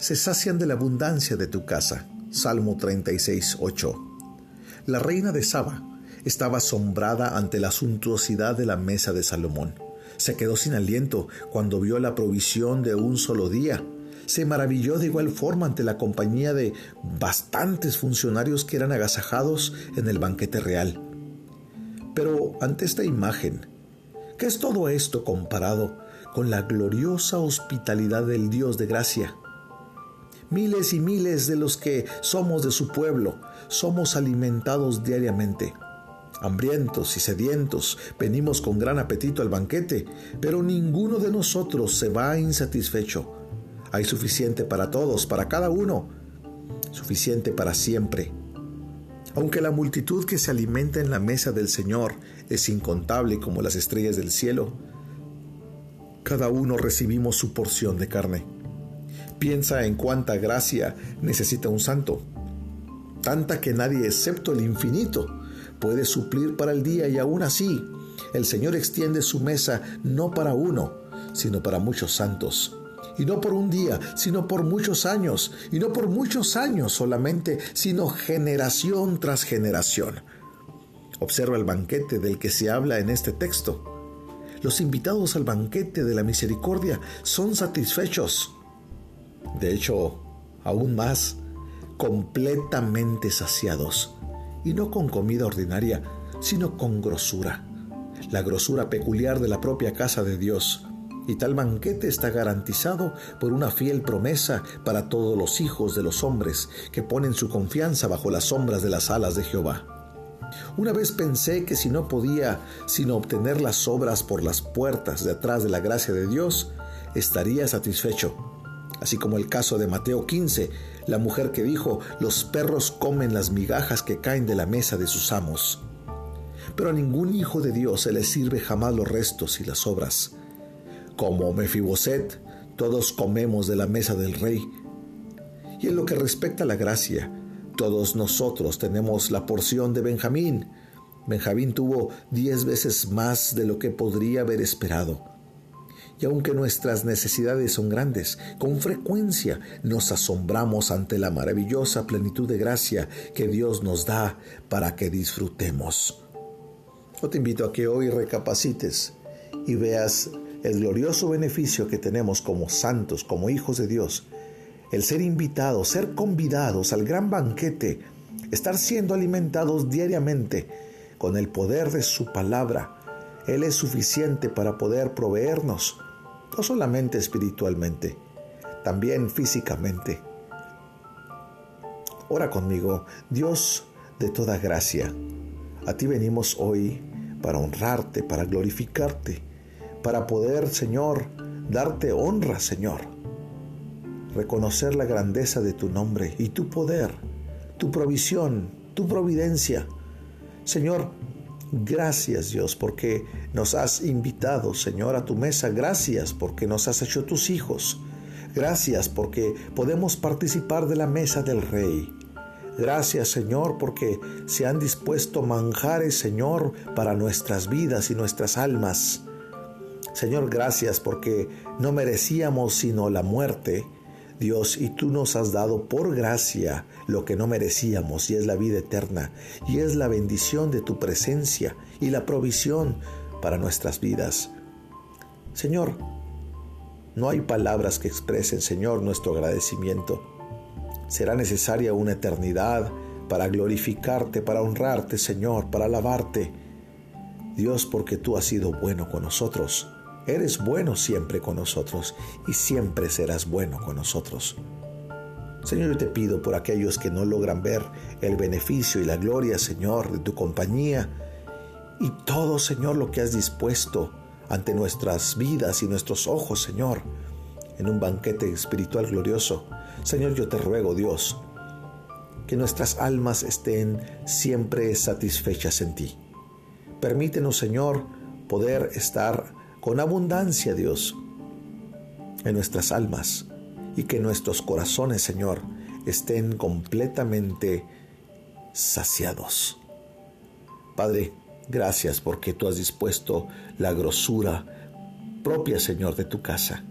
se sacian de la abundancia de tu casa. Salmo 36, 8. La reina de Saba estaba asombrada ante la suntuosidad de la mesa de Salomón. Se quedó sin aliento cuando vio la provisión de un solo día. Se maravilló de igual forma ante la compañía de bastantes funcionarios que eran agasajados en el banquete real. Pero ante esta imagen, ¿qué es todo esto comparado con la gloriosa hospitalidad del Dios de gracia? Miles y miles de los que somos de su pueblo somos alimentados diariamente. Hambrientos y sedientos, venimos con gran apetito al banquete, pero ninguno de nosotros se va insatisfecho. Hay suficiente para todos, para cada uno, suficiente para siempre. Aunque la multitud que se alimenta en la mesa del Señor es incontable como las estrellas del cielo, cada uno recibimos su porción de carne. Piensa en cuánta gracia necesita un santo, tanta que nadie excepto el infinito puede suplir para el día y aún así el Señor extiende su mesa no para uno, sino para muchos santos. Y no por un día, sino por muchos años. Y no por muchos años solamente, sino generación tras generación. Observa el banquete del que se habla en este texto. Los invitados al banquete de la misericordia son satisfechos. De hecho, aún más, completamente saciados. Y no con comida ordinaria, sino con grosura. La grosura peculiar de la propia casa de Dios y tal banquete está garantizado por una fiel promesa para todos los hijos de los hombres que ponen su confianza bajo las sombras de las alas de Jehová. Una vez pensé que si no podía sino obtener las obras por las puertas de atrás de la gracia de Dios, estaría satisfecho. Así como el caso de Mateo 15, la mujer que dijo, los perros comen las migajas que caen de la mesa de sus amos. Pero a ningún hijo de Dios se le sirve jamás los restos y las obras. Como Mefiboset, todos comemos de la mesa del rey. Y en lo que respecta a la gracia, todos nosotros tenemos la porción de Benjamín. Benjamín tuvo diez veces más de lo que podría haber esperado. Y aunque nuestras necesidades son grandes, con frecuencia nos asombramos ante la maravillosa plenitud de gracia que Dios nos da para que disfrutemos. Yo te invito a que hoy recapacites y veas el glorioso beneficio que tenemos como santos, como hijos de Dios, el ser invitados, ser convidados al gran banquete, estar siendo alimentados diariamente con el poder de su palabra. Él es suficiente para poder proveernos, no solamente espiritualmente, también físicamente. Ora conmigo, Dios de toda gracia. A ti venimos hoy para honrarte, para glorificarte para poder, Señor, darte honra, Señor. Reconocer la grandeza de tu nombre y tu poder, tu provisión, tu providencia. Señor, gracias Dios porque nos has invitado, Señor, a tu mesa. Gracias porque nos has hecho tus hijos. Gracias porque podemos participar de la mesa del Rey. Gracias Señor porque se han dispuesto manjares, Señor, para nuestras vidas y nuestras almas. Señor, gracias porque no merecíamos sino la muerte, Dios, y tú nos has dado por gracia lo que no merecíamos, y es la vida eterna, y es la bendición de tu presencia y la provisión para nuestras vidas. Señor, no hay palabras que expresen, Señor, nuestro agradecimiento. Será necesaria una eternidad para glorificarte, para honrarte, Señor, para alabarte. Dios, porque tú has sido bueno con nosotros. Eres bueno siempre con nosotros y siempre serás bueno con nosotros. Señor, yo te pido por aquellos que no logran ver el beneficio y la gloria, Señor, de tu compañía y todo, Señor, lo que has dispuesto ante nuestras vidas y nuestros ojos, Señor, en un banquete espiritual glorioso. Señor, yo te ruego, Dios, que nuestras almas estén siempre satisfechas en ti. Permítenos, Señor, poder estar con abundancia, Dios, en nuestras almas y que nuestros corazones, Señor, estén completamente saciados. Padre, gracias porque tú has dispuesto la grosura propia, Señor, de tu casa,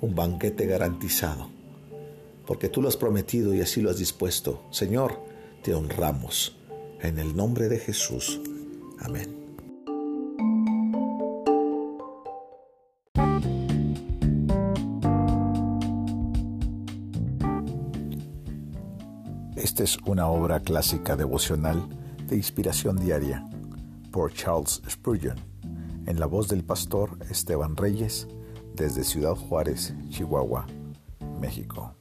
un banquete garantizado. porque tú lo has prometido y así lo has dispuesto. Señor, te honramos. En el nombre de Jesús. Amén. Esta es una obra clásica devocional de inspiración diaria por Charles Spurgeon, en la voz del pastor Esteban Reyes, desde Ciudad Juárez, Chihuahua, México.